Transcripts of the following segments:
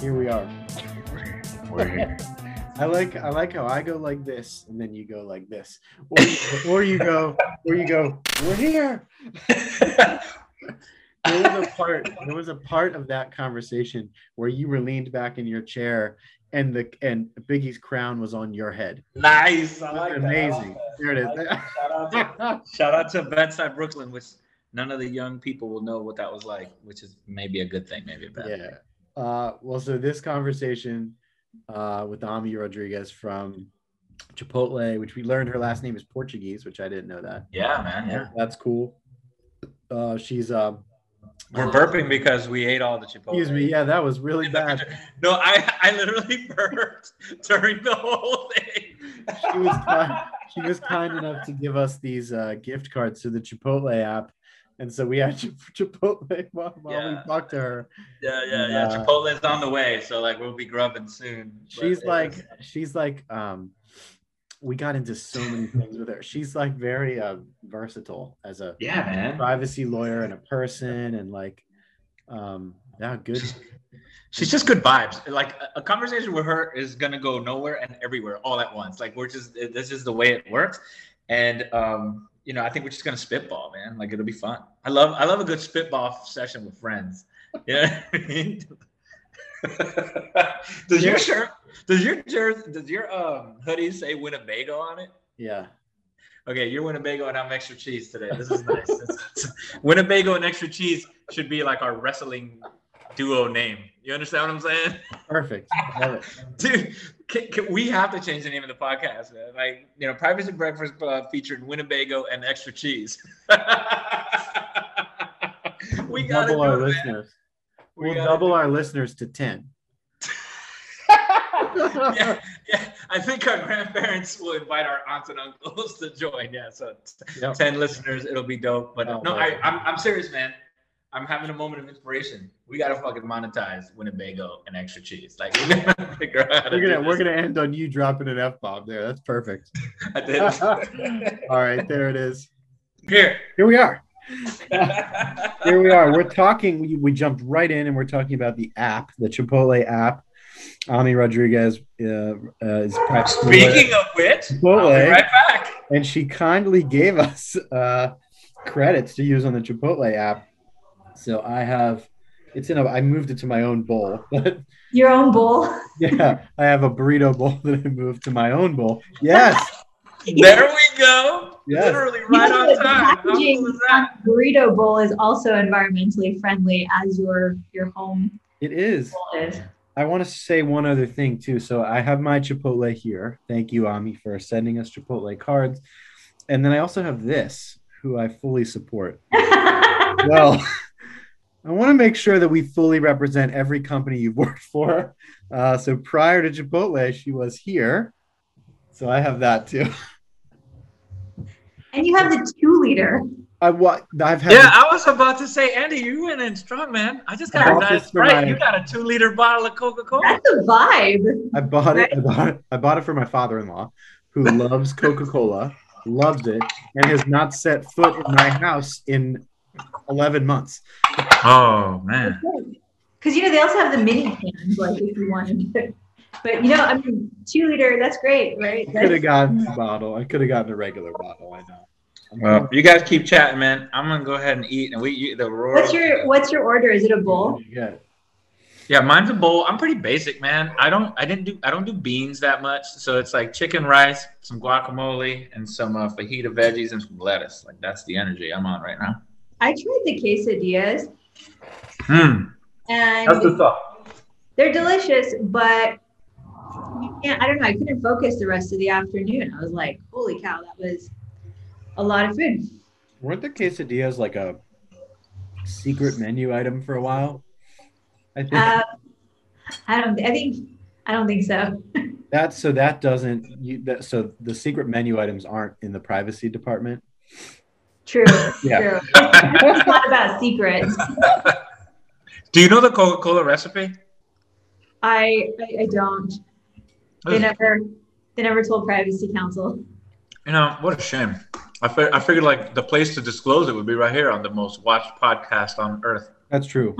Here we are. We're here. I like I like how I go like this and then you go like this, or you, or you go or you go. We're here. There was a part. There was a part of that conversation where you were leaned back in your chair and the and Biggie's crown was on your head. nice. I like Amazing. that. There it is. Like. Shout out, to, shout out to Bed-Stuy Brooklyn, which none of the young people will know what that was like, which is maybe a good thing, maybe a bad thing. yeah. Uh, well, so this conversation uh, with Ami Rodriguez from Chipotle, which we learned her last name is Portuguese, which I didn't know that. Yeah, man. Yeah. That's cool. Uh, she's um. We're burping because we ate all the Chipotle. Excuse me. Yeah, that was really bad. No, I I literally burped during the whole thing. She was kind, she was kind enough to give us these uh, gift cards to the Chipotle app, and so we had Chip- Chipotle while, while Yeah. we talked to her. Yeah, yeah, yeah. Uh, Chipotle's on the way, so like we'll be grubbing soon. She's like was- she's like um. We got into so many things with her. She's like very uh, versatile as a yeah, man. privacy lawyer and a person, and like, um, yeah, good. She's just good vibes. Like a- conversation with her is gonna go nowhere and everywhere all at once. Like we're just this is the way it works, and um, you know I think we're just gonna spitball, man. Like it'll be fun. I love I love a good spitball session with friends. You know what I mean? does your shirt does your jersey does your um hoodie say Winnebago on it? Yeah, Okay, you're Winnebago and I'm extra cheese today. This is nice. Winnebago and extra cheese should be like our wrestling duo name. You understand what I'm saying? perfect. Dude, can, can- we have to change the name of the podcast, man. Like, you know, Privacy Breakfast Club featured Winnebago and extra cheese. we got to do it, man. Listeners. We We'll double do our listeners to ten. yeah, yeah. I think our grandparents will invite our aunts and uncles to join. Yeah, so Yep. 10 listeners, it'll be dope. But Oh, no, man. I, I'm, I'm serious, man. I'm having a moment of inspiration. We gotta fucking monetize Winnebago and extra cheese. Like we gotta figure out how to We're gonna we're gonna end on you dropping an f bomb there. That's perfect. I did. All right, there it is. Here. Here we are. Here we are. We're talking. We, we jumped right in, and we're talking about the app, the Chipotle app. Ami Rodriguez uh, uh, is practicing Speaking of which, Chipotle. I'll be right back. and she kindly gave us uh, credits to use on the Chipotle app. So I have. It's in a. I moved it to my own bowl, but Your own bowl. yeah, I have a burrito bowl that I moved to my own bowl. Yes, There we go. Yes. Literally You know on the time. How packaging cool is that? on burrito bowl is also environmentally friendly as your your home it is. bowl is. I want to say one other thing too. So I have my Chipotle here. Thank you, Ami, for sending us Chipotle cards. And then I also have this, who I fully support. Well, I want to make sure that we fully represent every company you've worked for. Uh, so prior to Chipotle, she was here. So I have that too. and you have the two liter. I what I've had Yeah, I was about to say, Andy, you went in strong, man. I just got I a bought nice this for Sprite. my- You got a two liter bottle of Coca Cola. That's a vibe. I bought it. I bought it. I bought it for my father-in-law, who loves Coca-Cola, loves it, and has not set foot in my house in eleven months. Oh man. Because you know they also have the mini cans, like if you wanted to. But you know, I mean, two liter, that's great, right? I could have gotten a bottle. I could have gotten a regular bottle. I know. Well, you guys keep chatting, man. I'm gonna go ahead and eat, and we you, the royal. What's your What's your order? Is it a bowl? Yeah. Yeah, mine's a bowl. I'm pretty basic, man. I don't I didn't do I don't do beans that much, so it's like chicken rice, some guacamole, and some uh, fajita veggies and some lettuce. Like that's the energy I'm on right now. I tried the quesadillas, Hmm. and That's the thought. they're delicious, but you can't. I don't know. I couldn't focus the rest of the afternoon. I was like, "Holy cow, that was a lot of food." Weren't the quesadillas like a secret menu item for a while? I think Uh, I don't. I think. I don't think so. that so that doesn't you that so the secret menu items aren't in the privacy department. True. Yeah. True. It's not about secrets. Do you know the Coca Cola recipe? I, I I don't. They never they never told privacy counsel. You know, what a shame. I, fi- I figured like the place to disclose it would be right here on the most watched podcast on earth. That's true.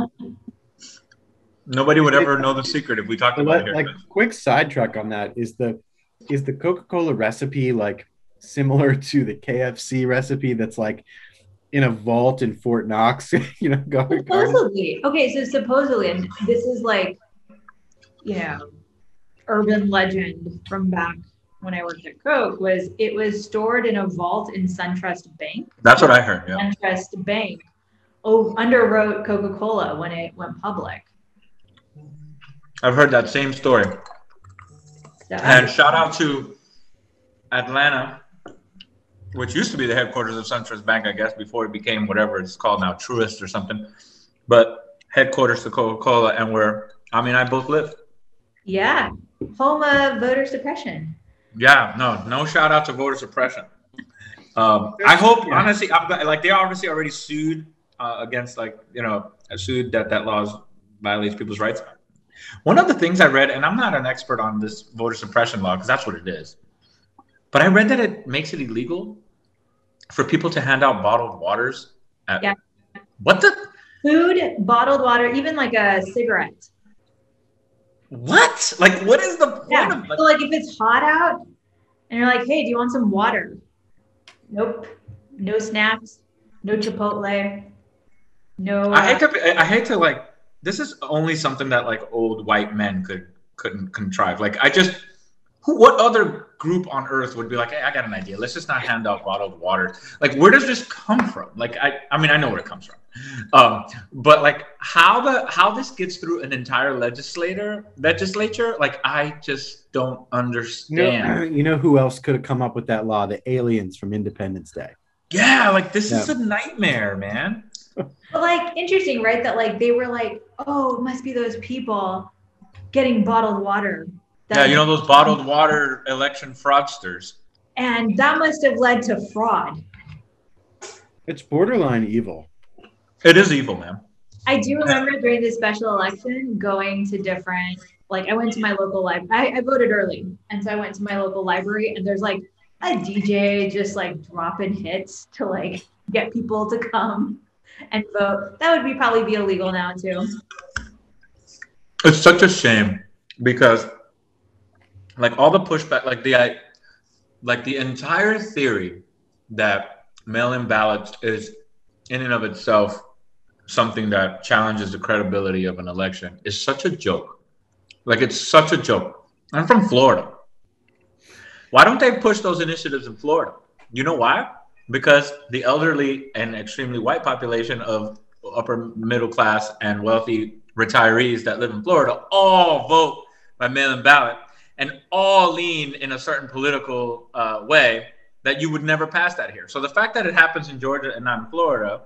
Nobody would ever know the secret if we talked about it here. like quick sidetrack on that is the is the Coca-Cola recipe like similar to the KFC recipe that's like in a vault in Fort Knox, you know, going Supposedly. Okay, so supposedly, and this is like, you know, urban legend from back when I worked at Coke was it was stored in a vault in SunTrust Bank. That's what I heard. Yeah. SunTrust Bank oh, underwrote Coca-Cola when it went public. I've heard that same story. So, And shout out to Atlanta, which used to be the headquarters of SunTrust Bank, I guess, before it became whatever it's called now, Truist or something. But headquarters to Coca Cola, and where I mean, I both live. yeah, home of voter suppression. Yeah, no, no shout out to voter suppression. Um, I hope, Yeah. honestly, I'm, glad- like they obviously already sued uh, against, like you know, sued that that laws violates people's rights. One of the things I read, and I'm not an expert on this voter suppression law because that's what it is, but I read that it makes it illegal for people to hand out bottled waters. At, Yeah. What the Food, bottled water, even like a cigarette. What? Like, what is the point Yeah. of like? So like if it's hot out and you're like, hey, do you want some water? Nope. No snacks. No Chipotle. No. I uh, hate to I hate to like this is only something that like old white men could couldn't contrive. Like I just who what other group on earth would be like, hey, I got an idea. Let's just not hand out bottled water. Like where does this come from? Like I I mean I know where it comes from. Um but like how the how this gets through an entire legislator legislature, like I just don't You know, understand. you know who else could have come up with that law? The aliens from Independence Day. Yeah, like this is Yeah. a nightmare, man. but like interesting, right? That like they were like, oh, it must be those people getting bottled water. That- Yeah, you know those bottled water election fraudsters. And that must have led to fraud. It's borderline evil. It is evil, man. I do remember during the special election going to different, like I went to my local library. I, I voted early. And so I went to my local library and there's like a DJ just like dropping hits to like get people to come and vote. That would be probably be illegal now too. It's such a shame because, like, all the pushback, like the, I, like the entire theory that mail-in ballots is, in and of itself, something that challenges the credibility of an election is such a joke. Like, it's such a joke. I'm from Florida. Why don't they push those initiatives in Florida? You know why? Because the elderly and extremely white population of upper middle class and wealthy retirees that live in Florida all vote by mail-in ballot and all lean in a certain political uh, way that you would never pass that here. So the fact that it happens in Georgia and not in Florida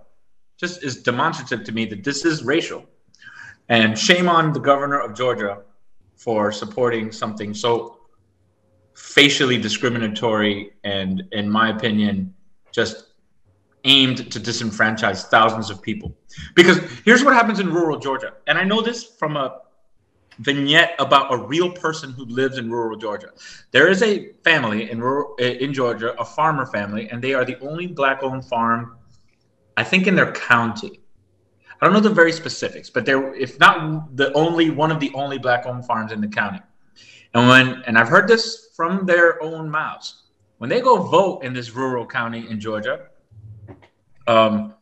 just is demonstrative to me that this is racial. And shame on the governor of Georgia for supporting something so facially discriminatory and, in my opinion, just aimed to disenfranchise thousands of people. Because here's what happens in rural Georgia. And I know this from a vignette about a real person who lives in rural Georgia. There is a family in rural, in Georgia, a farmer family, and they are the only black-owned farm, I think, in their county. I don't know the very specifics, but they're if not the only one of the only black-owned farms in the county. And when and I've heard this from their own mouths, when they go vote in this rural county in Georgia, um,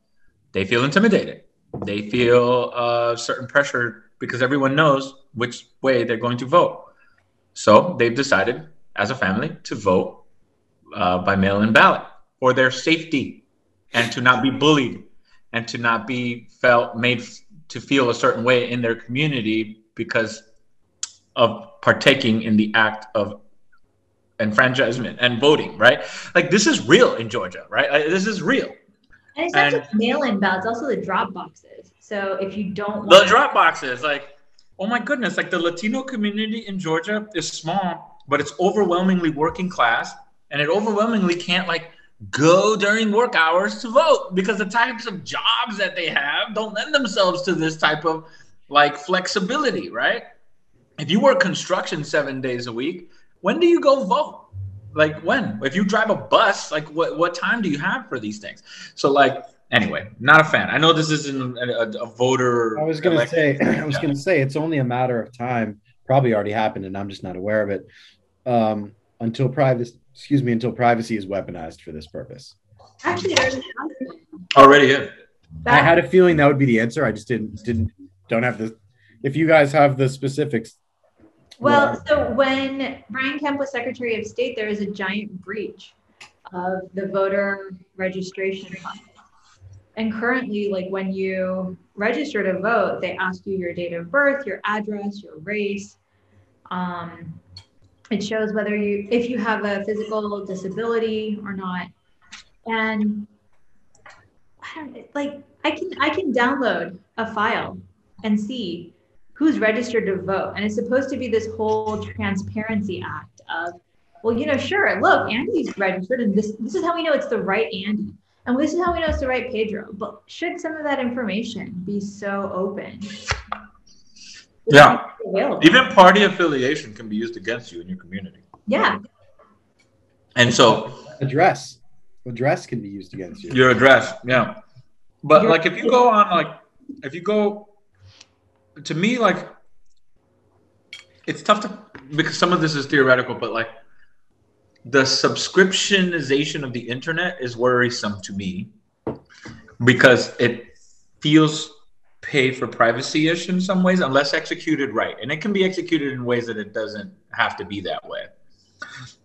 they feel intimidated. They feel uh, certain pressure because everyone knows which way they're going to vote. So they've decided, as a family, to vote uh, by mail-in ballot for their safety and to not be bullied and to not be felt made f- to feel a certain way in their community because of partaking in the act of enfranchisement and voting. Right? Like this is real in Georgia. Right? Like, this is real. And it's not And- just mail-in ballots, also the drop boxes. So if you don't want the drop boxes like oh my goodness like the latino community in georgia is small but it's overwhelmingly working class and it overwhelmingly can't like go during work hours to vote because the types of jobs that they have don't lend themselves to this type of like flexibility, right? If you work construction seven days a week, when do you go vote? Like when? If you drive a bus, like what what time do you have for these things? So like anyway, not a fan. I know this isn't a, a, a voter. I was gonna say, I was gonna say, it's only a matter of time. Probably already happened, and I'm just not aware of it. Um, until privacy, excuse me, until privacy is weaponized for this purpose. Actually, it already has been. Already is. I had a feeling that would be the answer. I just didn't didn't don't have the. If you guys have the specifics, Well, so when Brian Kemp was Secretary of State, there was a giant breach of the voter registration process. And currently, like when you register to vote, they ask you your date of birth, your address, your race. Um, it shows whether you, if you have a physical disability or not. And I don't like, I can, I can download a file and see who's registered to vote. And it's supposed to be this whole transparency act of, well, you know, sure, look, Andy's registered, and this this is how we know it's the right Andy. And this is how we know it's the right Pedro. But should some of that information be so open? Yeah. Even party affiliation can be used against you in your community. Yeah. And so address address can be used against you. your address, yeah. But Your- like if you go on like if you go to me like it's tough to because some of this is theoretical, but like the subscriptionization of the internet is worrisome to me because it feels pay for privacy-ish in some ways unless executed right and it can be executed in ways that it doesn't have to be that way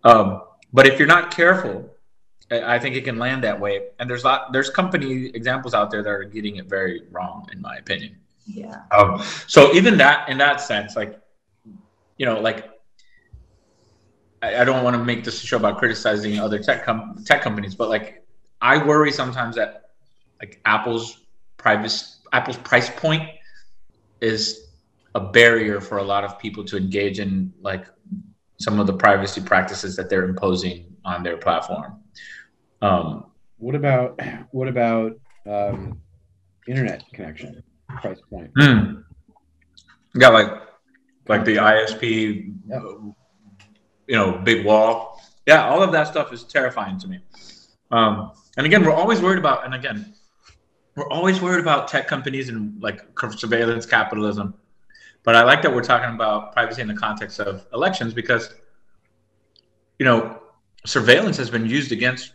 um, but if you're not careful I I think it can land that way. And there's lot there's company examples out there that are getting it very wrong, in my opinion. Yeah. Um, so even that in that sense, like you know, like I, I don't want to make this a show about criticizing other tech com- tech companies, but like I worry sometimes that like Apple's privacy Apple's price point is a barrier for a lot of people to engage in like some of the privacy practices that they're imposing on their platform. Um, What about what about um, internet connection price point? Yeah, like like the ISP, Yeah. You know, big wall. Yeah, all of that stuff is terrifying to me. Um, and again, we're always worried about, and again, we're always worried about tech companies and like surveillance capitalism. But I like that we're talking about privacy in the context of elections because, you know, surveillance has been used against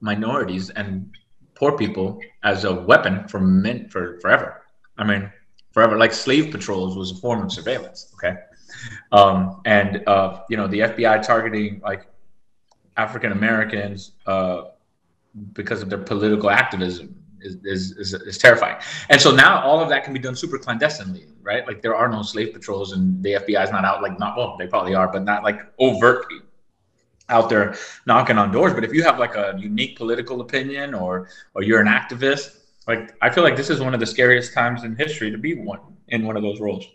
minorities and poor people as a weapon for men for forever. I mean, forever. Like slave patrols was a form of surveillance. Okay, um, and uh, you know the FBI targeting like African Americans uh, because of their political activism is, is, is, is terrifying. And so now all of that can be done super clandestinely, right? Like there are no slave patrols, and the FBI is not out like not well, they probably are, but not like overtly out there knocking on doors. But if you have like a unique political opinion or or you're an activist, like I feel like this is one of the scariest times in history to be one in one of those roles.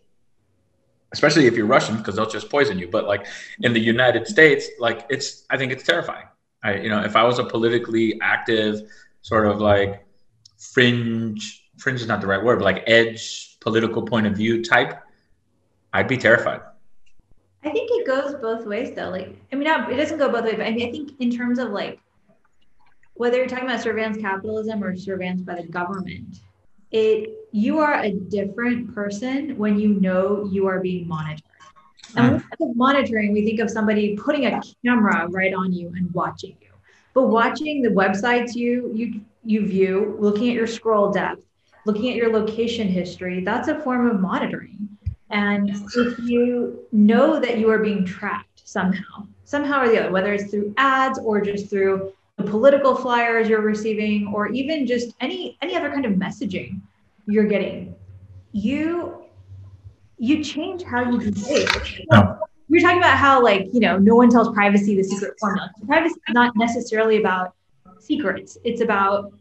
Especially if you're Russian, because they'll just poison you. But like in the United States, like it's I think it's terrifying. I you know if I was a politically active sort of like fringe fringe is not the right word, but like edge political point of view type, I'd be terrified. I think it goes both ways though. Like, I mean, it doesn't go both ways, but I mean, I think in terms of like whether you're talking about surveillance capitalism or surveillance by the government, it you are a different person when you know you are being monitored. And when we think of monitoring, we think of somebody putting a camera right on you and watching you. But watching the websites you you you view, looking at your scroll depth, looking at your location history, that's a form of monitoring. And if you know that you are being tracked somehow, somehow or the other, whether it's through ads or just through the political flyers you're receiving, or even just any any other kind of messaging you're getting, you you change how you behave. Yeah. We We're talking about how like you know no one tells privacy the secret formula. Privacy is not necessarily about secrets. It's about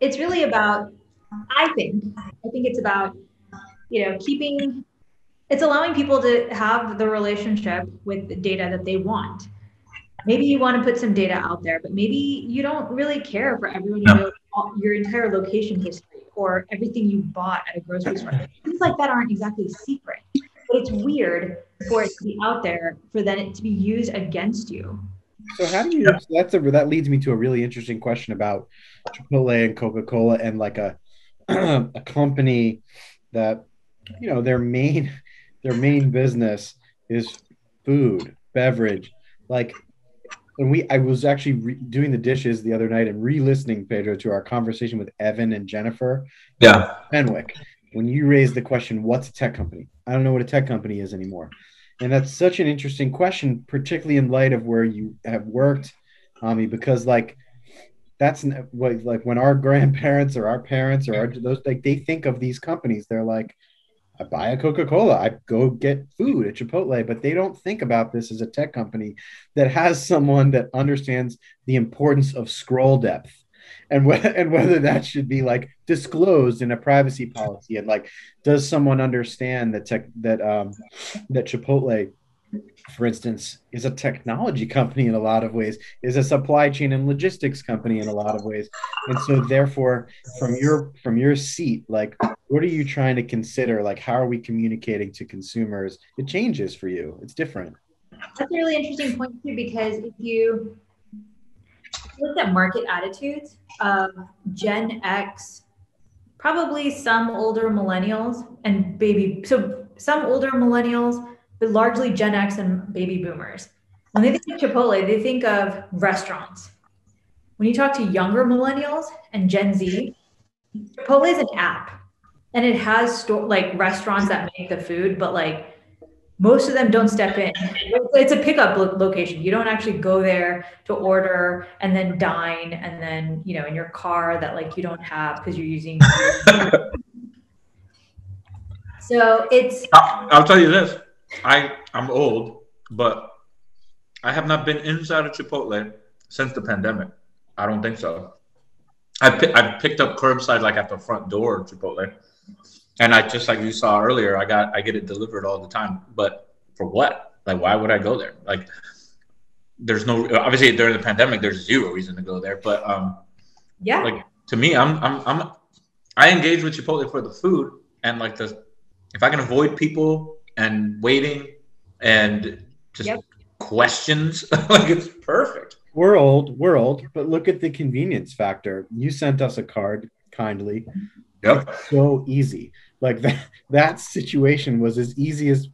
it's really about I think I think it's about you know keeping it's allowing people to have the relationship with the data that they want maybe you want to put some data out there, but maybe you don't really care for everyone to know your entire location history or everything you bought at a grocery store. Things like that aren't exactly secret, but it's weird for it to be out there for then it to be used against you. So how do you? So that's a that leads me to a really interesting question about Chipotle and Coca Cola and like a a company that you know their main their main business is food, beverage, like. And we, I was actually re- doing the dishes the other night and re-listening, Pedro, to our conversation with Evan and Jennifer. Yeah. Fenwick. When you raised the question, "What's a tech company?" I don't know what a tech company is anymore. And that's such an interesting question, particularly in light of where you have worked, Ami, because like that's what like when our grandparents or our parents or our, those like they think of these companies, they're like, I buy a Coca Cola, I go get food at Chipotle, but they don't think about this as a tech company that has someone that understands the importance of scroll depth and wh- and whether that should be like disclosed in a privacy policy and like does someone understand that tech that um that Chipotle for instance is a technology company in a lot of ways is a supply chain and logistics company in a lot of ways. And so therefore from your from your seat like what are you trying to consider? Like how are we communicating to consumers? It changes for you. It's different. That's a really interesting point too because if you look at market attitudes of Gen X, probably some older millennials and baby, so some older millennials, but largely Gen X and baby boomers. When they think of Chipotle, they think of restaurants. When you talk to younger millennials and Gen Z, Chipotle is an app and it has store like restaurants that make the food, but like most of them don't step in. It's a pickup lo- location. You don't actually go there to order and then dine and then, you know, in your car that like you don't have because you're using. so it's. I'll, I'll tell you this. I I'm old, but I have not been inside of Chipotle since the pandemic. I don't think so. I I picked up curbside like at the front door of Chipotle and I just like you saw earlier, I got I get it delivered all the time. But for what? Like, why would I go there? Like, there's no obviously during the pandemic, there's zero reason to go there. But um, yeah, like to me, I'm I'm I'm I engage with Chipotle for the food and like the if I can avoid people and waiting and just yep. questions, like it's perfect. We're old, we're old, but look at the convenience factor. You sent us a card kindly. Yep. so easy. Like that that situation was as easy as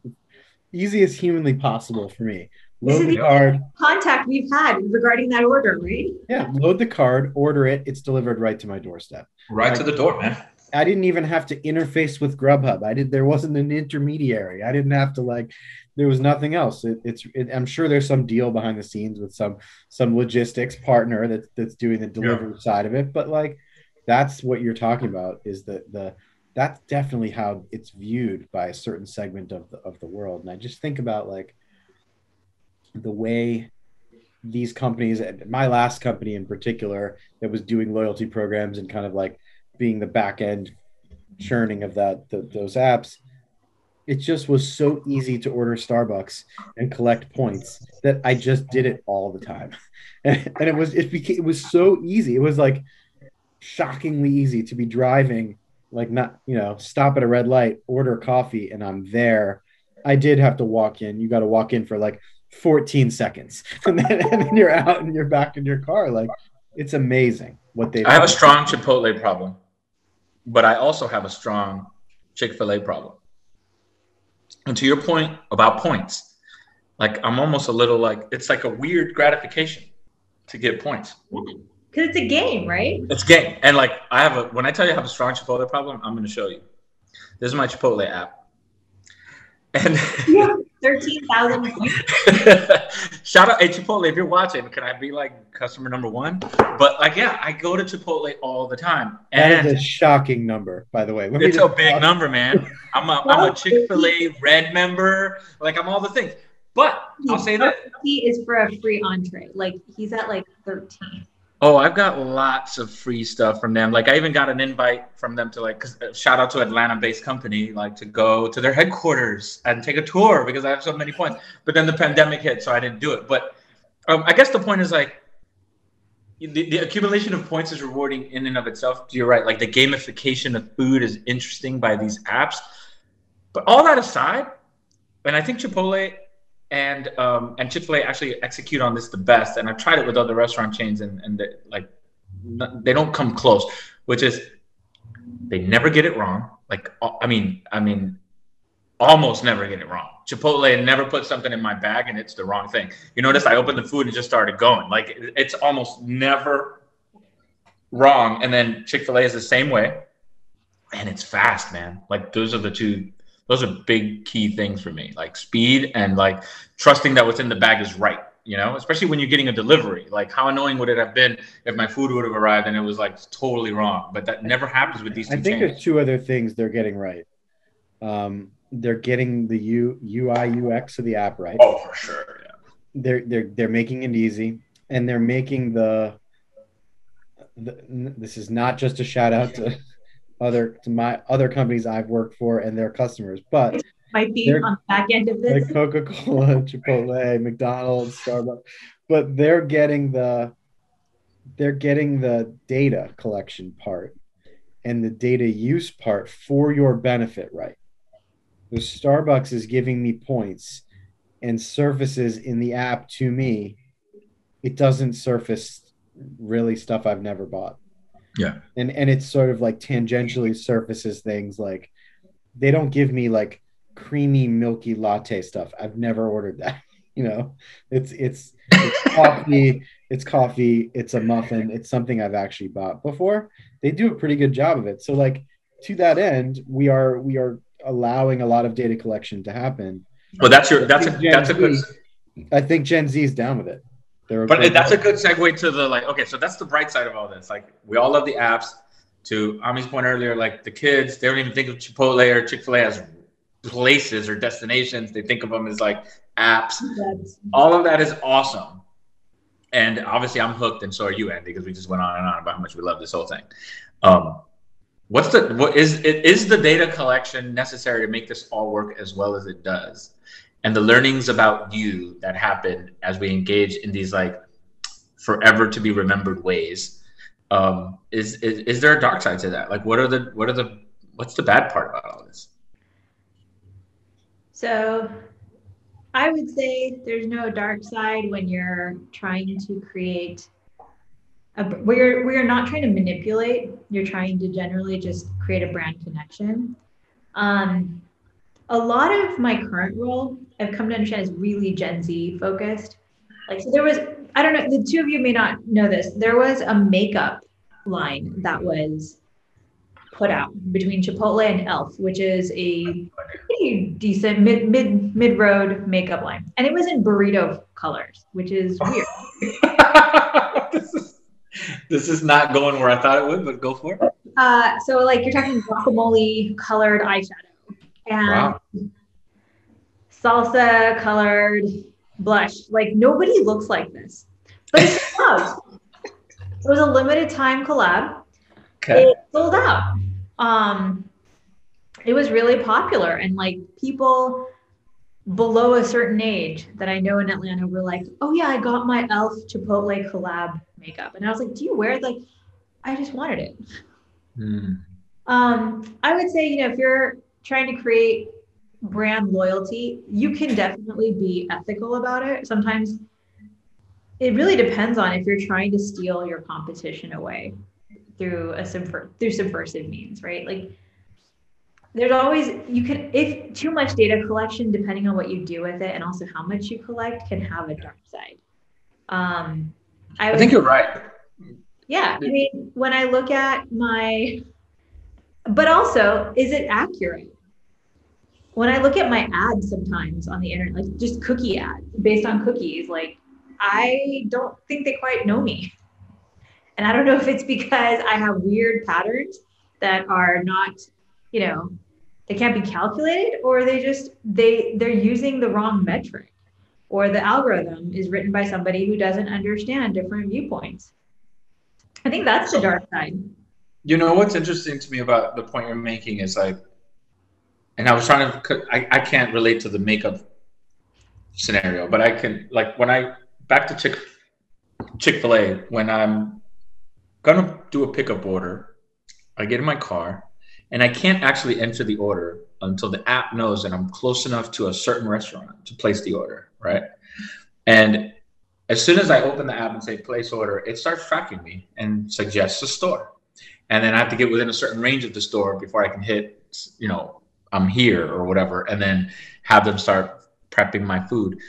easy as humanly possible for me. Load the card. Contact we've had regarding that order, right? Yeah, load the card, order it, it's delivered right to my doorstep. Right to the door, man. I didn't even have to interface with Grubhub. I did. There wasn't an intermediary. I didn't have to like. There was nothing else. It, it's. It, I'm sure there's some deal behind the scenes with some some logistics partner that's that's doing the delivery yeah. side of it. But like, that's what you're talking about. Is that the that's definitely how it's viewed by a certain segment of the, of the world. And I just think about like the way these companies, my last company in particular, that was doing loyalty programs and kind of like being the back end churning of that the, those apps. It just was so easy to order Starbucks and collect points that I just did it all the time, and, and it was it became it was so easy. It was like shockingly easy to be driving like not you know stop at a red light order coffee and i'm there. I did have to walk in. You got to walk in for like 14 seconds. And then, and then you're out and you're back in your car. Like it's amazing what they i have a strong chipotle problem but i also have a strong chick-fil-a problem and to your point about points like i'm almost a little like it's like a weird gratification to get points because it's a game, right? It's game, and like I have a when I tell you I have a strong Chipotle problem, I'm going to show you. This is my Chipotle app, and yeah, thirteen thousand. Shout out, hey Chipotle, if you're watching, can I be like customer number one? But like, yeah, I go to Chipotle all the time, and that is a shocking number, by the way. Let it's a big talk. number, man. I'm a I'm a Chick Fil A Red member. Like I'm all the things. But I'll say that he is for a free entree. Like he's at like 13. Oh, I've got lots of free stuff from them. Like I even got an invite from them to like, uh, shout out to Atlanta-based company, like to go to their headquarters and take a tour because I have so many points. But then the pandemic hit, so I didn't do it. But um, I guess the point is like the, the accumulation of points is rewarding in and of itself. You're right. Like the gamification of food is interesting by these apps. But all that aside, and I think Chipotle and um, and Chick Fil A actually execute on this the best. And I've tried it with other restaurant chains, and and they, like they don't come close. Which is they never get it wrong. Like I mean, I mean, almost never get it wrong. Chipotle never put something in my bag and it's the wrong thing. You notice I opened the food and just started going. Like it's almost never wrong. And then Chick fil A is the same way. And it's fast, man. Like those are the two, those are big key things for me. Like speed and like trusting that what's in the bag is right. You know, especially when you're getting a delivery. Like, how annoying would it have been if my food would have arrived and it was like totally wrong? But that never happens with these. I think there's two other things they're getting right. Um, they're getting the U, UI UX of the app right. Oh, for sure. Yeah. They're they're they're making it easy, and they're making the, the. This is not just a shout out to other to my other companies I've worked for and their customers, but might be on the back end of this. Like Coca Cola, Chipotle, McDonald's, Starbucks, but they're getting the they're getting the data collection part and the data use part for your benefit right the Starbucks is giving me points and surfaces in the app to me, it doesn't surface really stuff I've never bought. Yeah. And and it's sort of like tangentially surfaces things like they don't give me like creamy milky latte stuff. I've never ordered that. You know, it's it's it's coffee, it's coffee, it's a muffin, it's something I've actually bought before. They do a pretty good job of it. So like to that end, we are we are allowing a lot of data collection to happen. Well, that's your that's a that's a good. I think Gen Z is down with it. They're but that's a good segue to the like. Okay, so that's the bright side of all this. Like we all love the apps. To Ami's point earlier, like the kids, they don't even think of Chipotle or Chick Fil A as places or destinations. They think of them as like apps. All of that is awesome. And obviously, I'm hooked, and so are you, Andy, because we just went on and on about how much we love this whole thing. Um, What's the what is it is the data collection necessary to make this all work as well as it does? And the learnings about you that happen as we engage in these like forever to be remembered ways. Um, is, is is there a dark side to that? Like what are the what are the what's the bad part about all this? So I would say there's no dark side when you're trying to create a, we're we're not trying to manipulate you're trying to generally just create a brand connection um, a lot of my current role i've come to understand is really gen z focused. Like so there was i don't know the two of you may not know this there was a makeup line that was put out between chipotle and elf which is a pretty decent mid mid mid road makeup line. And it was in burrito colors which is weird. This is not going where I thought it would, but go for it. Uh, so like you're talking guacamole colored eyeshadow and wow. salsa colored blush. Like nobody looks like this, but it's love. it was a limited time collab. Okay. It sold out. Um, it was really popular and like people below a certain age that I know in Atlanta were like, oh yeah, I got my Elf Chipotle collab makeup. And I was like, do you wear it? Like, I just wanted it. Mm. Um, I would say, you know, if you're trying to create brand loyalty, you can definitely be ethical about it. Sometimes it really depends on if you're trying to steal your competition away through a subver- through subversive means, right? Like there's always you can if too much data collection depending on what you do with it and also how much you collect can have a dark side um i, I think you're right yeah i mean when i look at my but also is it accurate when i look at my mm-hmm. ads sometimes on the internet like just cookie ads based on cookies like i don't think they quite know me. And i don't know if it's because i have weird patterns that are not you know they can't be calculated or they just they they're using the wrong metric or the algorithm is written by somebody who doesn't understand different viewpoints. I think that's the dark side. You know what's interesting to me about the point you're making is like and i was trying to i, I can't relate to the makeup scenario but i can like when i back to Chick Chick Fil A. When I'm gonna do a pickup order, I get in my car, and I can't actually enter the order until the app knows that I'm close enough to a certain restaurant to place the order, right? And as soon as I open the app and say place order, it starts tracking me and suggests a store. And then I have to get within a certain range of the store before I can hit, you know, I'm here or whatever, and then have them start prepping my food.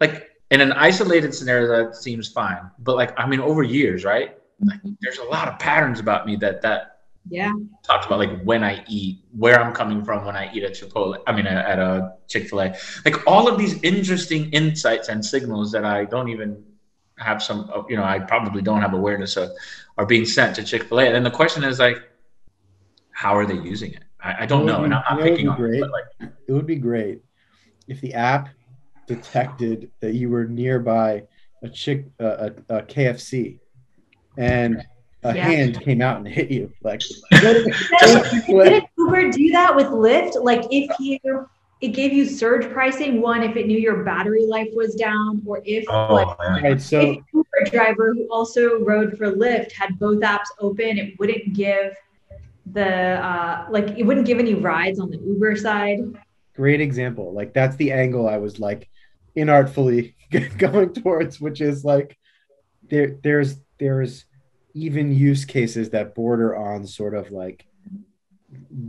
Like in an isolated scenario, that seems fine. But like, I mean, over years, right? Like, mm-hmm. there's a lot of patterns about me that that Yeah. talked about like when I eat, where I'm coming from when I eat at Chipotle. I mean, at a Chick Fil A. Like all of these interesting insights and signals that I don't even have some. Uh, you know, I probably don't have awareness of, are being sent to Chick Fil A. And then the question is like, how are they using it? I, I don't It would know, and I'm not it would picking be on it, great. but like, It would be great if the app detected that you were nearby a chick, uh, a, a KFC, and a Yeah. hand came out and hit you. Like, Didn't Uber do that with Lyft? Like if you it gave you surge pricing, one if it knew your battery life was down, or if oh, like right, so if Uber driver who also rode for Lyft had both apps open, it wouldn't give the uh like it wouldn't give any rides on the Uber side. great example. Like that's the angle I was like inartfully going towards, which is like there there's there's even use cases that border on sort of like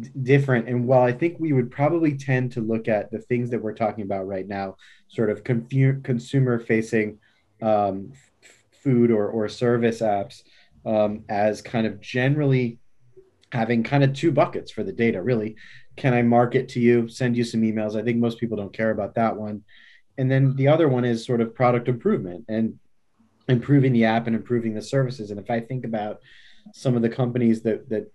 d- different and while i think we would probably tend to look at the things that we're talking about right now sort of confu- consumer facing um, f- food or, or service apps um, as kind of generally having kind of two buckets for the data really. Can i market to you? Send you some emails. I think most people don't care about that one. And then the other one is sort of product improvement and improving the app and improving the services. And if i think about some of the companies that that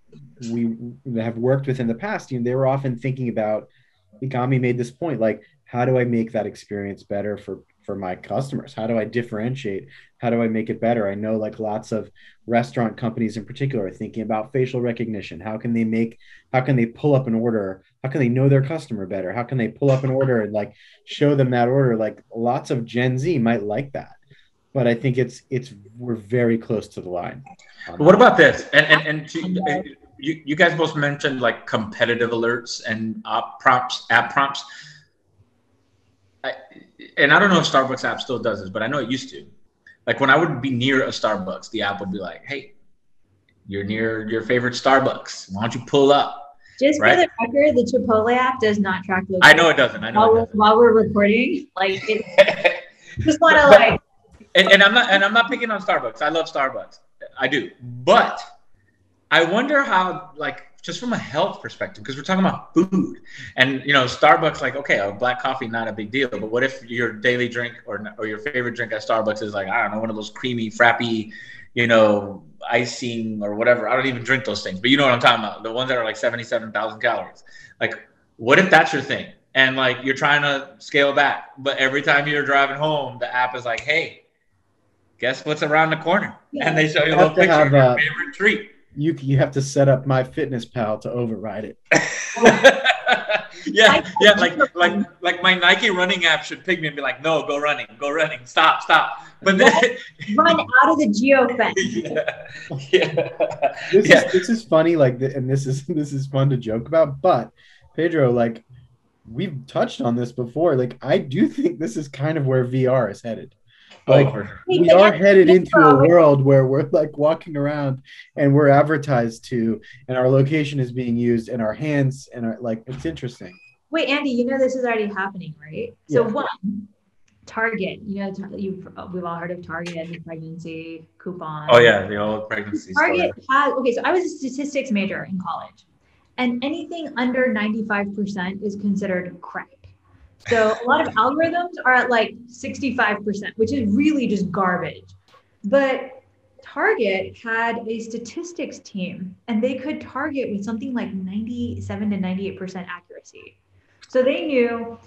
we have worked with in the past you know they were often thinking about Igami made this point like how do i make that experience better for for my customers? How do i differentiate? How do i make it better? I know like lots of restaurant companies in particular are thinking about facial recognition. How can they make how can they pull up an order? How can they know their customer better? How can they pull up an order and like show them that order? Like lots of gen z might like that but i think it's it's we're very close to the line. On What that. about this? And and and to, you you guys both mentioned like competitive alerts and app prompts, app prompts. I, and I don't know if Starbucks app still does this, but I know it used to. Like when I would be near a Starbucks, the app would be like, "Hey, you're near your favorite Starbucks. Why don't you pull up?" Just Right. for the record, the Chipotle app does not track location. I know it doesn't. I know while, doesn't. while we're recording. Like it just wanna like and, and I'm not and I'm not picking on Starbucks. I love Starbucks. I do. But I wonder how like just from a health perspective, because we're talking about food. And you know, Starbucks, like, okay, a black coffee, not a big deal. But what if your daily drink or or your favorite drink at Starbucks is like, I don't know, one of those creamy, frappy, you know, icing or whatever. I don't even drink those things, but you know what I'm talking about. The ones that are like 77,000 calories. Like, what if that's your thing? And like you're trying to scale back, but every time you're driving home, the app is like, hey, guess what's around the corner? And they show you a little picture of your favorite treat. You you have to set up my fitness pal to override it yeah, yeah, like like like my Nike running app should pick me and be like, no, go running, go running, stop, stop. But then run out of the geo fence. yeah, yeah. this Yeah. is this is funny like and this is this is fun to joke about but pedro like we've touched on this before like i do think this is kind of where vr is headed Oh, like Oh, we are headed into a world where we're like walking around and we're advertised to and our location is being used and our hands and our like it's interesting Wait, Andy, you know this is already happening, right? So Yeah. one, Target. You know, you've we've all heard of Target, the pregnancy coupon. Oh yeah, the old pregnancy story. Target has okay. So I was a statistics major in college, and anything under ninety five percent is considered crap. So a lot of algorithms are at like sixty five percent, which is really just garbage. But Target had a statistics team, and they could target with something like ninety seven to ninety eight percent accuracy. So they knew.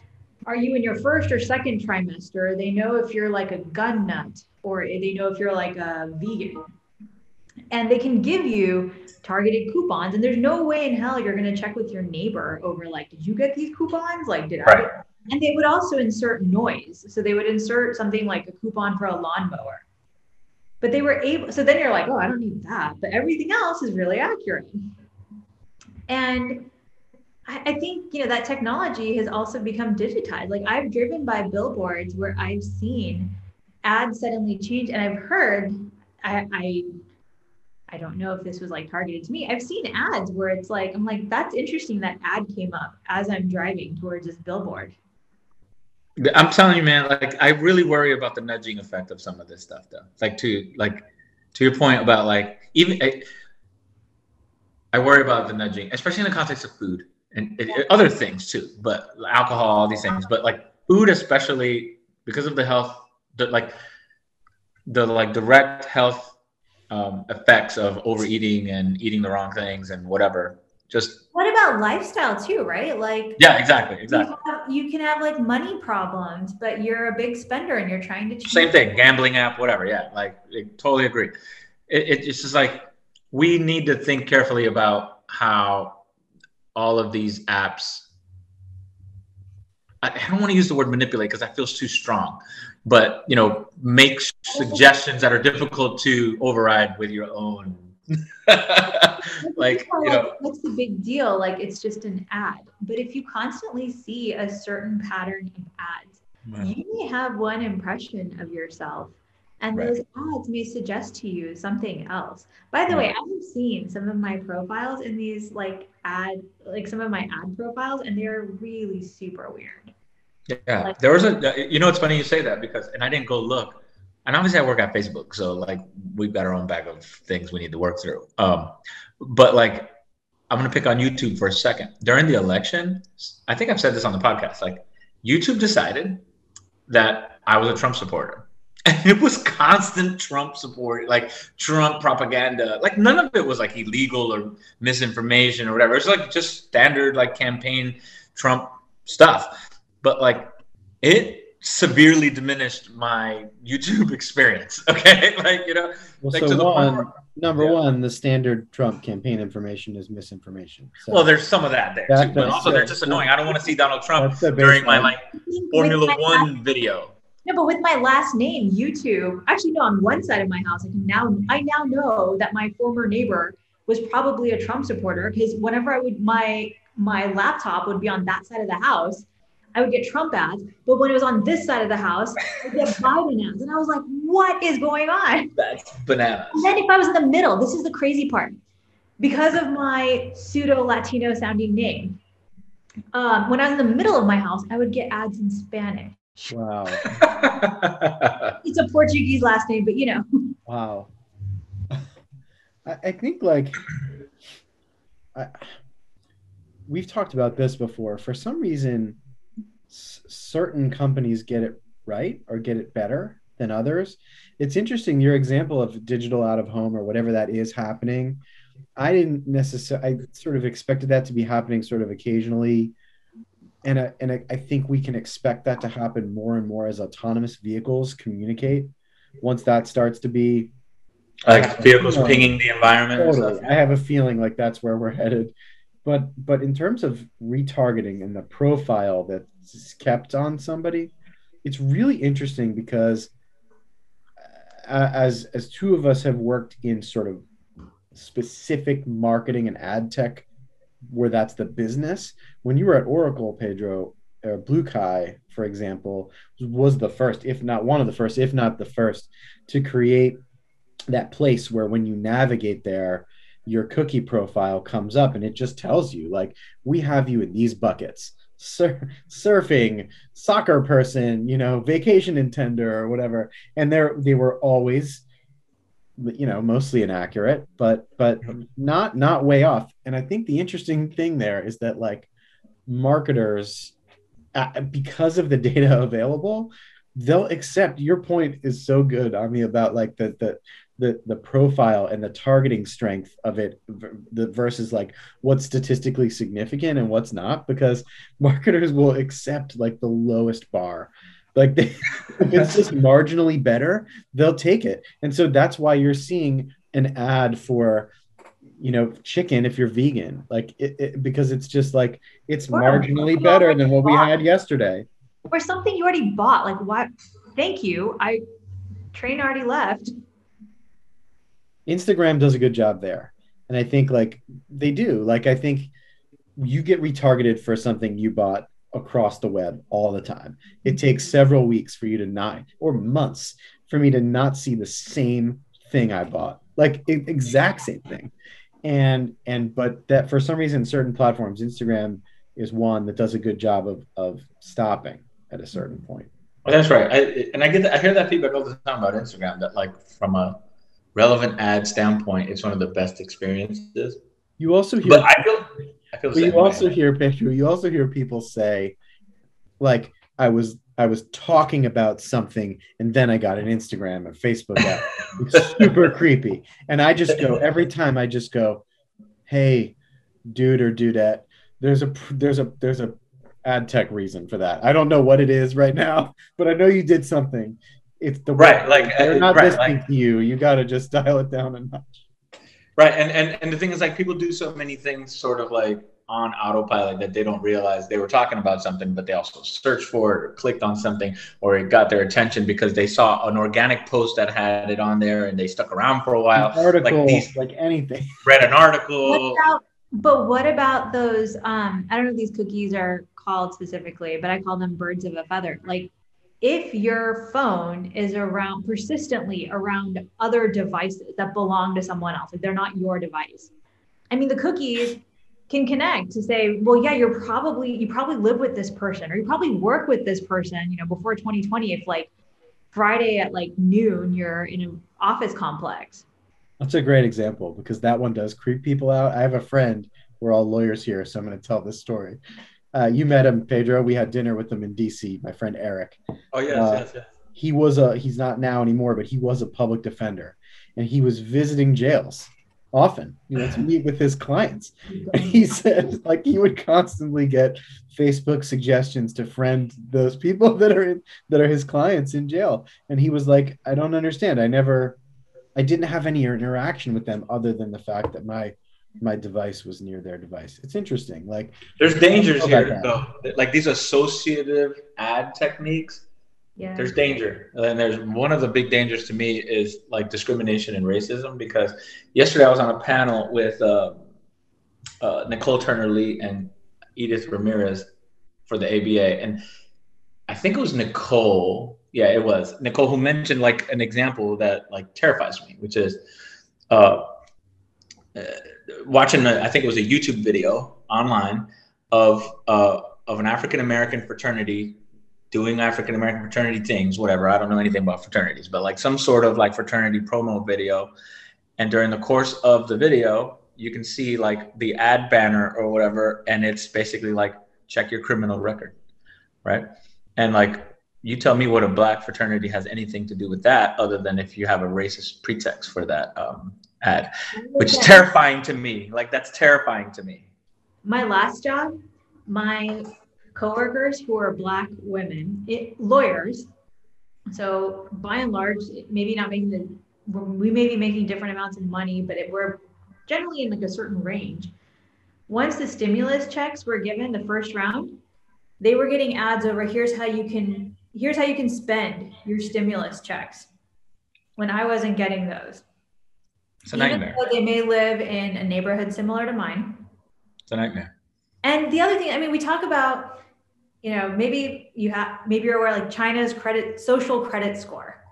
Are you in your first or second trimester? They know if you're like a gun nut or they know if you're like a vegan and they can give you targeted coupons and there's no way in hell you're going to check with your neighbor over like did you get these coupons like did Right. i And they would also insert noise. So they would insert something like a coupon for a lawnmower. But they were able, so then you're like, oh, I don't need that. But everything else is really accurate. And I, think, you know, that technology has also become digitized. Like I've driven by billboards where I've seen ads suddenly change and I've heard, I, I I don't know if this was like targeted to me. I've seen ads where it's like, I'm like, that's interesting that ad came up as I'm driving towards this billboard. I'm telling you, man, like I really worry about the nudging effect of some of this stuff though. Like to like to your point about like even I, I worry about the nudging, especially in the context of food and it, other things too, but alcohol, all these things, but like food, especially because of the health, the like the like direct health um, effects of overeating and eating the wrong things and whatever. Just what about lifestyle too, right? Like yeah, exactly, exactly. You, have, you can have like money problems, but you're a big spender and you're trying to same thing, gambling app, whatever. Yeah, like I totally agree. It, it, it's just like we need to think carefully about how all of these apps. I, I don't want to use the word manipulate because that feels too strong, but you know make suggestions that are difficult to override with your own like you know. what's the big deal like it's just an ad. But if you constantly see a certain pattern of ads you may have one impression of yourself and right. those ads may suggest to you something else. By the hmm. way i have seen some of my profiles in these like ad like some of my ad profiles and they're really super weird. Yeah, like, there was a. You know, it's funny you say that because, and I didn't go look, and obviously I work at Facebook, so like we've got our own bag of things we need to work through. Um, but like, I'm gonna pick on YouTube for a second. During the election, I think I've said this on the podcast. Like, YouTube decided that I was a Trump supporter. And it was constant Trump support, like Trump propaganda. Like none of it was like illegal or misinformation or whatever. It's like just standard like campaign Trump stuff but like it severely diminished my YouTube experience. Okay, like you know, well, like so one, where, number yeah. one, the standard Trump campaign information is misinformation. So well, there's some of that there, too, but also they're just annoying. I don't want to see Donald Trump during my like Formula One video. No, but with my last name, YouTube. Actually, no, on one side of my house, I can now I now know that my former neighbor was probably a Trump supporter because whenever I would my my laptop would be on that side of the house I would get Trump ads. But when it was on this side of the house, I get Biden ads. And I was like, what is going on? That's bananas. And then if I was in the middle, this is the crazy part. Because of my pseudo Latino sounding name, um, when I was in the middle of my house, I would get ads in Spanish. Wow. it's a Portuguese last name, but you know. Wow. I, I think like I, we've talked about this before. For some reason, certain companies get it right or get it better than others. It's interesting your example of digital out of home or whatever that is happening. I didn't necessarily. I sort of expected that to be happening sort of occasionally, and I, and I, I think we can expect that to happen more and more as autonomous vehicles communicate. Once that starts to be like vehicles you know, pinging the environment. Totally. I have a feeling like that's where we're headed. But but in terms of retargeting and the profile that's kept on somebody, it's really interesting because uh, as as two of us have worked in sort of specific marketing and ad tech where that's the business when you were at oracle pedro or BlueKai for example was the first if not one of the first if not the first to create that place where when you navigate there your cookie profile comes up and it just tells you like we have you in these buckets. Sur- surfing soccer person you know vacation intender or whatever. And they're they were always you know mostly inaccurate but but not not way off. And i think the interesting thing there is that like marketers uh, because of the data available they'll accept your point is so good on me about like the the the the profile and the targeting strength of it the versus like what's statistically significant and what's not because marketers will accept like the lowest bar like they, if it's just marginally better they'll take it and so that's why you're seeing an ad for you know chicken if you're vegan like it, it because it's just like it's marginally better than what we had yesterday or something you already bought. Like what? Thank you. I train already left. Instagram does a good job there. And I think like they do. Like I think you get retargeted for something you bought across the web all the time. It takes several weeks for you to not or months for me to not see the same thing I bought. Like exact same thing. And and but that for some reason certain platforms Instagram is one that does a good job of of stopping at a certain point. Well, that's right. I, and I get that, I hear that feedback all the time about Instagram that like from a relevant ad standpoint, it's one of the best experiences. You also hear, but I feel, I feel. you also hear, Pedro. You also hear people say, like, I was, I was talking about something, and then I got an Instagram and Facebook app. it's super creepy, and I just go every time. I just go, "Hey, dude or dudette, there's a, there's a, there's a ad tech reason for that. I don't know what it is right now, but I know you did something. It's the right, like they're uh, not right, listening like, to you. You got to just dial it down a notch. Right, and and and the thing is, like, people do so many things, sort of like on autopilot that they don't realize they were talking about something, but they also searched for it or clicked on something or it got their attention because they saw an organic post that had it on there and they stuck around for a while. An article, like, these, like anything. Read an article. What about, but what about those? Um, I don't know if these cookies are called specifically, but I call them birds of a feather. Like if your phone is around persistently around other devices that belong to someone else, like they're not your device. I mean, the cookies can connect to say, well, yeah, you're probably you probably live with this person or you probably work with this person, you know, before 2020 if like Friday at like noon you're in an office complex. That's a great example because that one does creep people out. I have a friend, we're all lawyers here, so I'm going to tell this story. Uh, you met him, Pedro. We had dinner with him in DC. My friend Eric. Oh yes, uh, yes, yes. He was a. He's not now anymore, but he was a public defender, and he was visiting jails often, you know, to meet with his clients. And he said, like, he would constantly get Facebook suggestions to friend those people that are in, that are his clients in jail, and he was like, I don't understand. I never, I didn't have any interaction with them other than the fact that my my device was near their device. It's interesting. Like there's dangers here though. Like these associative ad techniques. Yeah. There's danger. And there's one of the big dangers to me is like discrimination and racism because yesterday I was on a panel with uh, uh, Nicol Turner Lee and Edith Ramirez for the ABA. And I think it was Nicol. Yeah, it was Nicol who mentioned like an example that like terrifies me, which is uh, uh watching, a, I think it was a YouTube video online of uh, of an African American fraternity doing African American fraternity things, whatever. I don't know anything about fraternities, but like some sort of like fraternity promo video. And during the course of the video, you can see like the ad banner or whatever, and it's basically like check your criminal record, right? And like you tell me what a black fraternity has anything to do with that, other than if you have a racist pretext for that um, ad, which is terrifying to me. Like that's terrifying to me. My last job, my coworkers who are black women, it, lawyers. So by and large, maybe not making the we may be making different amounts of money, but it, we're generally in like a certain range. Once the stimulus checks were given the first round, they were getting ads over here's how you can here's how you can spend your stimulus checks. When I wasn't getting those. It's a nightmare. they may live in a neighborhood similar to mine. It's a nightmare. And the other thing, I mean, we talk about, you know, maybe you have, maybe you're aware like China's credit, social credit score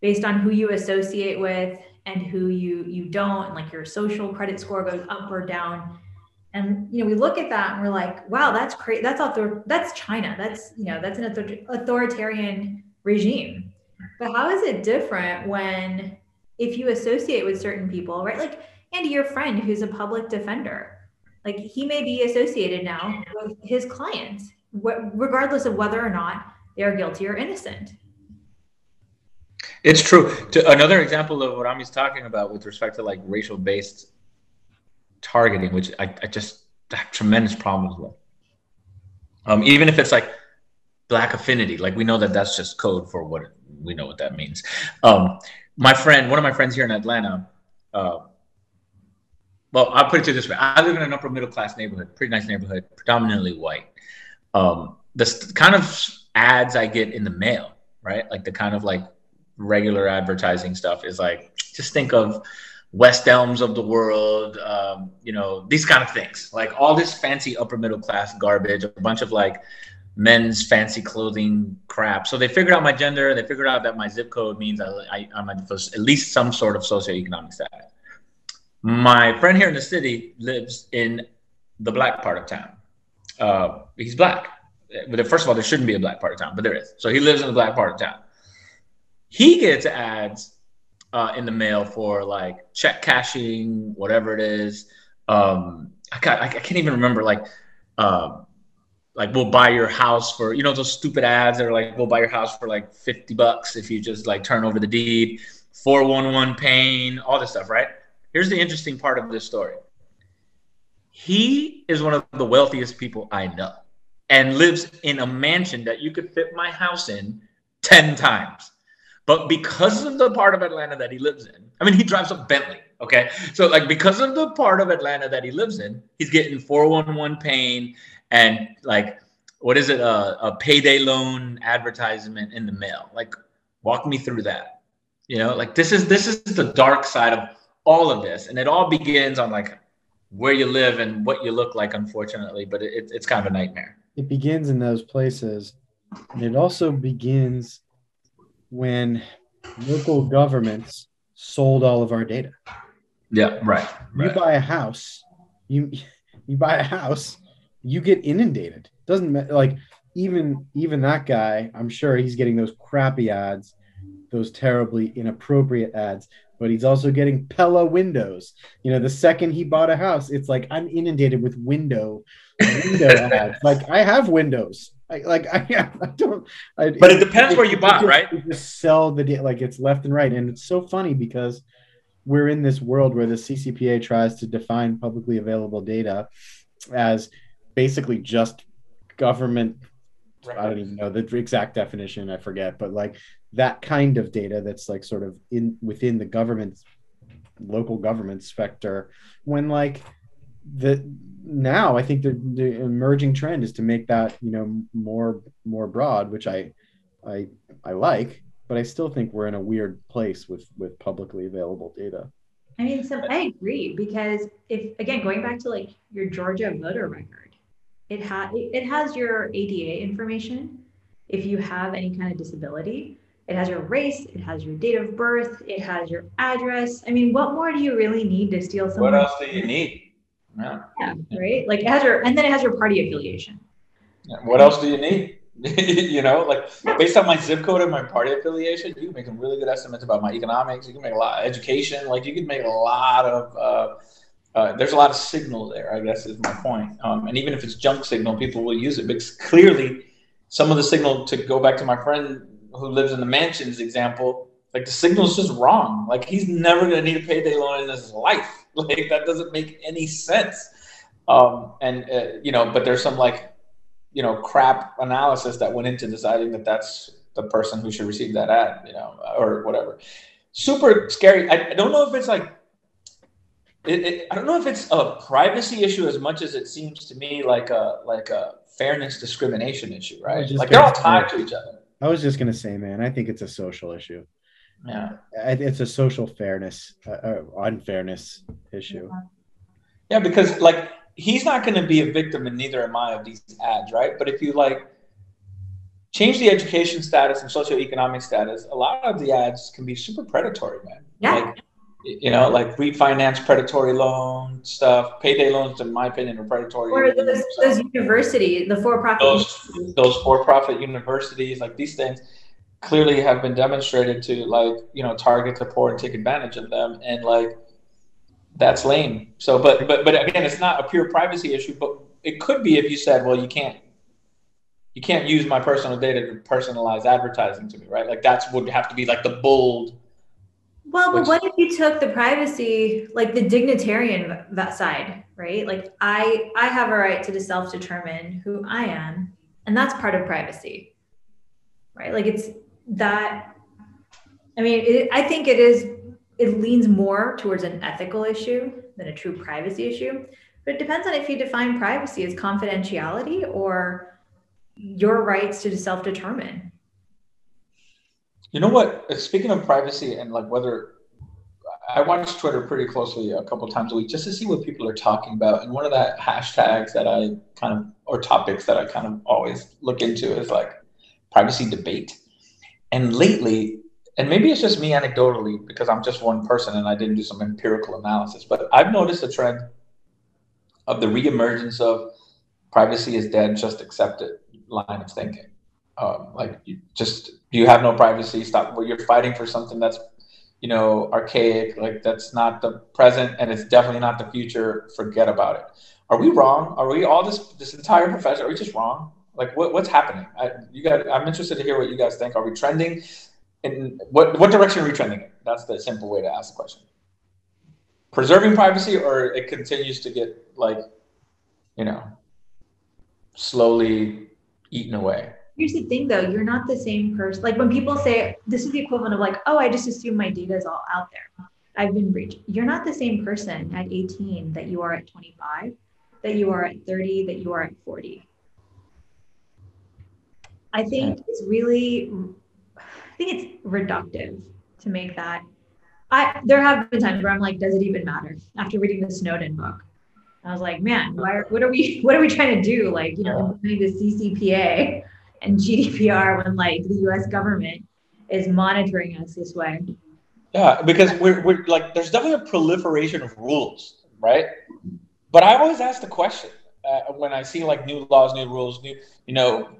based on who you associate with and who you you don't and like your social credit score goes up or down and you know we look at that and we're like wow that's crazy that's author- that's china that's you know that's an authoritarian regime but how is it different when if you associate with certain people, right? Like Andy, your friend who's a public defender, like he may be associated now with his clients, regardless of whether or not they are guilty or innocent. It's true. To, another example of what Ami's talking about with respect to like racial based targeting, which I, I just have tremendous problems with. Um, even if it's like black affinity, like we know that that's just code for what we know what that means. Um, my friend, one of my friends here in Atlanta, uh, well, I'll put it to this way: I live in an upper middle class neighborhood, pretty nice neighborhood, predominantly white. Um, the kind of ads I get in the mail, right? Like the kind of like regular advertising stuff is like just think of West Elms of the world, um, you know, these kind of things. Like all this fancy upper middle class garbage, a bunch of like men's fancy clothing crap. So they figured out my gender. They figured out that my zip code means I, I, I'm at least some sort of socioeconomic status. My friend here in the city lives in the black part of town. Uh, he's black. But first of all, there shouldn't be a black part of town, but there is. So he lives in the black part of town. He gets ads uh, in the mail for like check cashing, whatever it is. Um, I, got, I can't even remember like uh, like we'll buy your house for you know those stupid ads that are like we'll buy your house for like 50 bucks if you just like turn over the deed. 411 pain all this stuff right? Here's the interesting part of this story. He is one of the wealthiest people i know and lives in a mansion that you could fit my house in 10 times. But because of the part of atlanta that he lives in i mean he drives a bentley okay? So like because of the part of atlanta that he lives in he's getting 411 pain and like what is it a, a payday loan advertisement in the mail? Like walk me through that. You know like this is this is the dark side of all of this. And it all begins on like where you live and what you look like unfortunately but it, it's kind of a nightmare. It begins in those places. And it also begins when local governments sold all of our data. Yeah right, right. you buy a house you you buy a house you get inundated. Doesn't. Like even even that guy, I'm sure he's getting those crappy ads, those terribly inappropriate ads. But he's also getting Pella windows. You know, the second he bought a house, it's like I'm inundated with window window ads. Like I have windows. I, like I, I don't. I, but it depends it, where you bought, right? just sell the like it's left and right, and it's so funny because we're in this world where the CCPA tries to define publicly available data as basically just government right. i don't even know the exact definition i forget but like that kind of data that's like sort of in within the government local government specter when like the now i think the, the emerging trend is to make that you know more more broad which i i i like but i still think we're in a weird place with with publicly available data i mean so i agree because if again going back to like your georgia voter record it, ha- it has your ADA information. If you have any kind of disability, it has your race, it has your date of birth, it has your address. I mean, what more do you really need to steal someone? What else do you need? Yeah. yeah, right. Like it has your, and then it has your party affiliation. Yeah. What else do you need? you know, like based on my zip code and my party affiliation, you can make some really good estimates about my economics. You can make a lot of education. Like you can make a lot of uh, uh, there's a lot of signal there, I guess is my point. Um, and even if it's junk signal, people will use it because clearly some of the signal to go back to my friend who lives in the mansions example, like the signal is just wrong. Like he's never going to need a payday loan in his life. Like that doesn't make any sense. Um, and uh, you know, but there's some like, you know, crap analysis that went into deciding that that's the person who should receive that ad, you know, or whatever. Super scary. I, I don't know if it's like it, it, I don't know if it's a privacy issue as much as it seems to me like a like a fairness discrimination issue, right? Like they're all tied to each other. I was just gonna say, man, I think it's a social issue. Yeah, it's a social fairness, uh, uh, unfairness issue. Yeah, because like he's not going to be a victim, and neither am I of these ads, right? But if you like change the education status and socioeconomic status, a lot of the ads can be super predatory, man. Yeah. Like, you know, like refinance predatory loan stuff. Payday loans, in my opinion, are predatory. Or those, those universities, the for-profit. Those, those for-profit universities, like these things, clearly have been demonstrated to like you know target the poor and take advantage of them, and like that's lame. So, but but but again, it's not a pure privacy issue, but it could be if you said, well, you can't you can't use my personal data to personalize advertising to me, right? Like that's would have to be like the bold well, but what if you took the privacy, like the dignitarian side, right? Like I, I have a right to self-determine who I am, and that's part of privacy, right? Like it's that. I mean, it, I think it is. It leans more towards an ethical issue than a true privacy issue, but it depends on if you define privacy as confidentiality or your rights to self-determine. You know what? Speaking of privacy and like whether I watch Twitter pretty closely a couple times a week just to see what people are talking about. And one of the hashtags that I kind of or topics that I kind of always look into is like privacy debate. And lately, and maybe it's just me anecdotally because I'm just one person and I didn't do some empirical analysis, but I've noticed a trend of the reemergence of privacy is dead, just accept it line of thinking. Um, like you just you have no privacy, stop. Well, you're fighting for something that's you know archaic, like that's not the present, and it's definitely not the future. Forget about it. Are we wrong? Are we all this this entire profession? Are we just wrong? Like what, what's happening? I, you guys, I'm interested to hear what you guys think. Are we trending? In what what direction are we trending in? That's the simple way to ask the question. Preserving privacy, or it continues to get like, you know, slowly eaten away. Here's the thing though, you're not the same person. Like when people say this is the equivalent of like, oh, I just assume my data is all out there. I've been breached. You're not the same person at 18 that you are at 25, that you are at 30, that you are at 40. I think it's really, I think it's reductive to make that. I there have been times where I'm like, does it even matter? After reading the Snowden book, I was like, man, why are, what are we what are we trying to do? Like, you know, the CCPA and GDPR when like the U.S. government is monitoring us this way. Yeah, because we're, we're like, there's definitely a proliferation of rules, right? But I always ask the question uh, when I see like new laws, new rules, new, you know,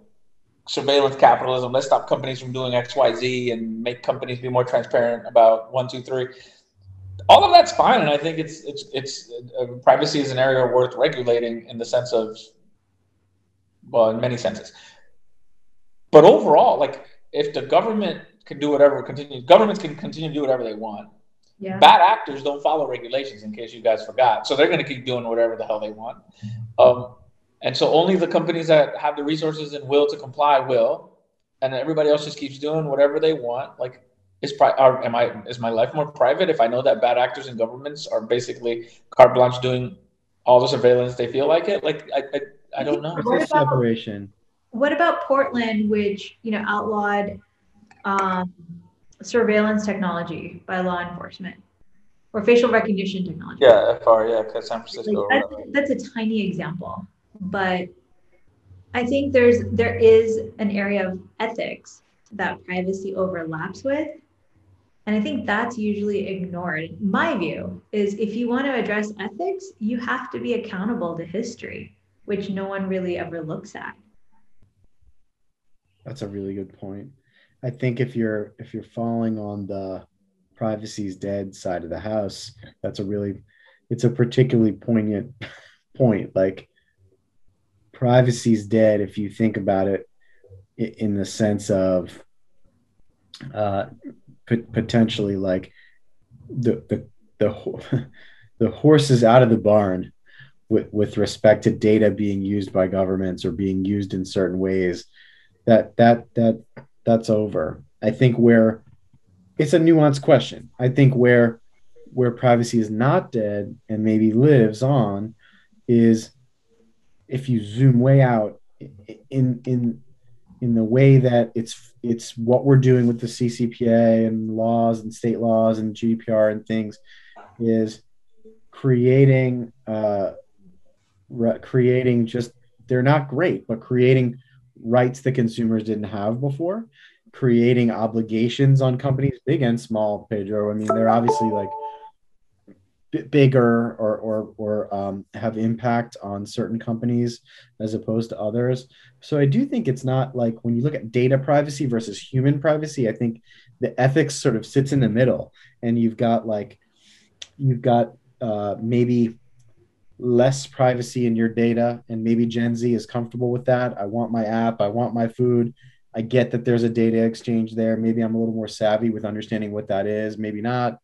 surveillance capitalism. Let's stop companies from doing X, Y, Z, and make companies be more transparent about one, two, three all of that's fine, and I think it's it's it's uh, privacy is an area worth regulating in the sense of, well, in many senses. But overall, like if the government can do whatever, continue governments can continue to do whatever they want. Yeah. Bad actors don't follow regulations, in case you guys forgot. So they're going to keep doing whatever the hell they want. Um, and so only the companies that have the resources and will to comply will, and everybody else just keeps doing whatever they want. Like is pri- are, am I is my life more private if I know that bad actors and governments are basically carte blanche doing all the surveillance they feel like it? Like I I, I don't know. What about, separation. What about Portland, which you know outlawed um, surveillance technology by law enforcement or facial recognition technology? Yeah, FR, yeah, because San Francisco. Like, that's, that's a tiny example, but I think there's there is an area of ethics that privacy overlaps with and I think that's usually ignored. My view is if you want to address ethics, you have to be accountable to history, which no one really ever looks at. That's a really good point. I think if you're if you're falling on the privacy's dead side of the house, that's a really it's a particularly poignant point. Like privacy's dead if you think about it in the sense of uh, potentially like the the the the horse is out of the barn with with respect to data being used by governments or being used in certain ways that that that that's over. I think where it's a nuanced question. I think where where privacy is not dead and maybe lives on is if you zoom way out in in in the way that it's it's what we're doing with the CCPA and laws and state laws and GDPR and things is creating uh, re- creating just they're not great, but creating rights that consumers didn't have before, creating obligations on companies, big and small. Pedro, I mean, they're obviously like bigger or or or um, have impact on certain companies as opposed to others. So I do think it's not like when you look at data privacy versus human privacy. I think the ethics sort of sits in the middle, and you've got like you've got uh, maybe less privacy in your data, and maybe Gen Z is comfortable with that. I want my app. I want my food. I get that there's a data exchange there. Maybe I'm a little more savvy with understanding what that is. Maybe not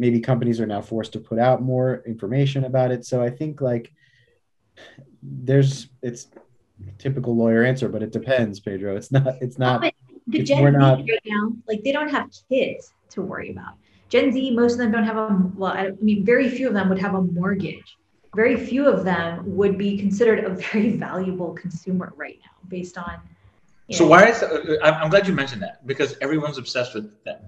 maybe companies are now forced to put out more information about it. So I think like there's it's typical lawyer answer, but it depends, Pedro. It's not it's not but the Gen Z not, right now, like they don't have kids to worry about. Gen Z, most of them don't have a well, I mean, very few of them would have a mortgage. Very few of them would be considered a very valuable consumer right now based on So why is uh, I'm I'm glad you mentioned that because everyone's obsessed with them.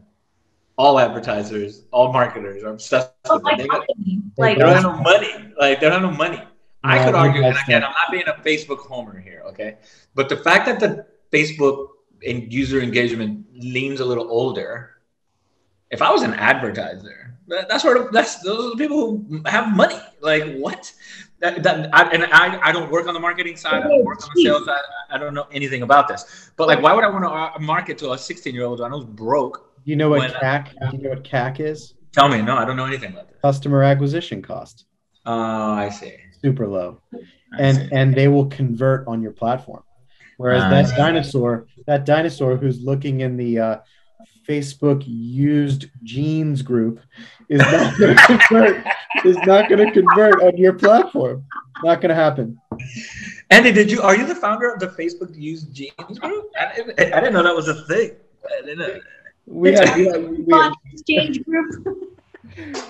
All advertisers, all marketers are obsessed Oh, with them. They, got, company. Like they don't have no money. Like they don't have no money. I No, could I think argue, and again, I'm not being a Facebook homer here, okay? But the fact that the Facebook and user engagement leans a little older, if I was an advertiser, that, that's sort of that's those are the people who have money. Like what? That, that I, and I, I don't work on the marketing side. I don't work on the sales side. I don't know anything about this. But like, why would I want to market to a 16 year old who I know broke? You know what When- CAC? You know what CAC is? Tell me, no, I don't know anything about this. Customer acquisition cost. Oh, I see. Super low. I and see. and they will convert on your platform. Whereas Ah, I that dinosaur, that dinosaur who's looking in the uh, Facebook used jeans group, is not going to convert. Is not going to convert on your platform. Not going to happen. Andy, did you are you the founder of the Facebook used jeans group? I didn't, I didn't know that was a thing. I didn't know. We have, we have- we have- exchange group.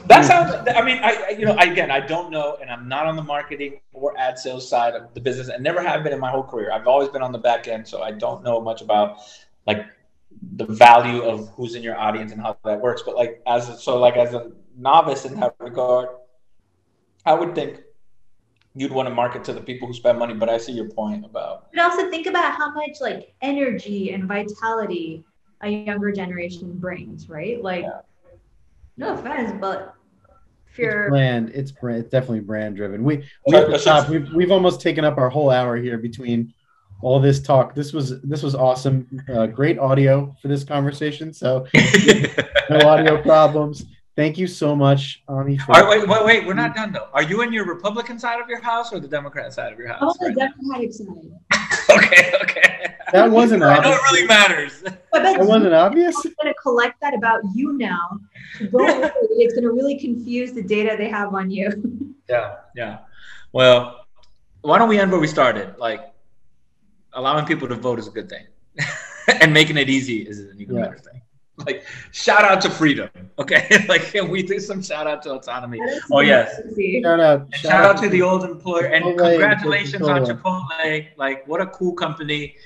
That sounds. I mean, I I- you know again, I don't know, and I'm not on the marketing or ad sales side of the business, and never have been in my whole career. I've always been on the back end, so I don't know much about like the value of who's in your audience and how that works. But like as a, so like as a novice in that regard, I would think you'd want to market to the people who spend money. But I see your point about But also think about how much like energy and vitality a younger generation brings, right? Like, Yeah. no offense, but if it's brand. It's brand. It's definitely brand driven. We we have to. We've we've almost taken up our whole hour here between all this talk. This was this was awesome. Uh, great audio for this conversation. So no audio problems. Thank you so much, Ami. For, All right, wait, wait, wait. We're not done though. Are you in your Republican side of your house or the Democrat side of your house? on the right now? Democratic side. Okay, okay. That wasn't I know it really matters. I bet That wasn't obvious. I'm going to collect that about you now. Don't it's going to really confuse the data they have on you. Yeah, yeah. Well, why don't we end where we started? Like, allowing people to vote is a good thing, and making it easy is an even Yeah. better thing. Like, shout out to freedom. Okay, like, can we do some shout out to autonomy? Oh, yes. Shout out. And shout out to the old employer and congratulations on Chipotle. Chipotle. Like, what a cool company.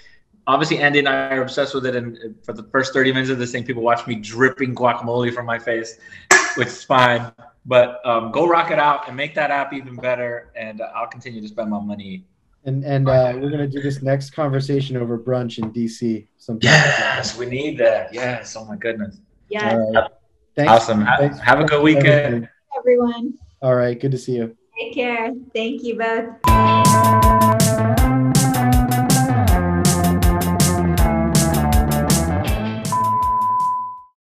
Obviously, Andy and I are obsessed with it. And for the first 30 minutes of this thing, people watch me dripping guacamole from my face, which is fine. But um, go rock it out and make that app even better. And uh, I'll continue to spend my money. And and uh, we're gonna do this next conversation over brunch in DC. Sometime. Yes, we need that. Yes. Oh, my goodness. Yes, All right. Thanks. Awesome. Thanks. Have a good weekend. everyone. All right. Good to see you. Take care. Thank you both.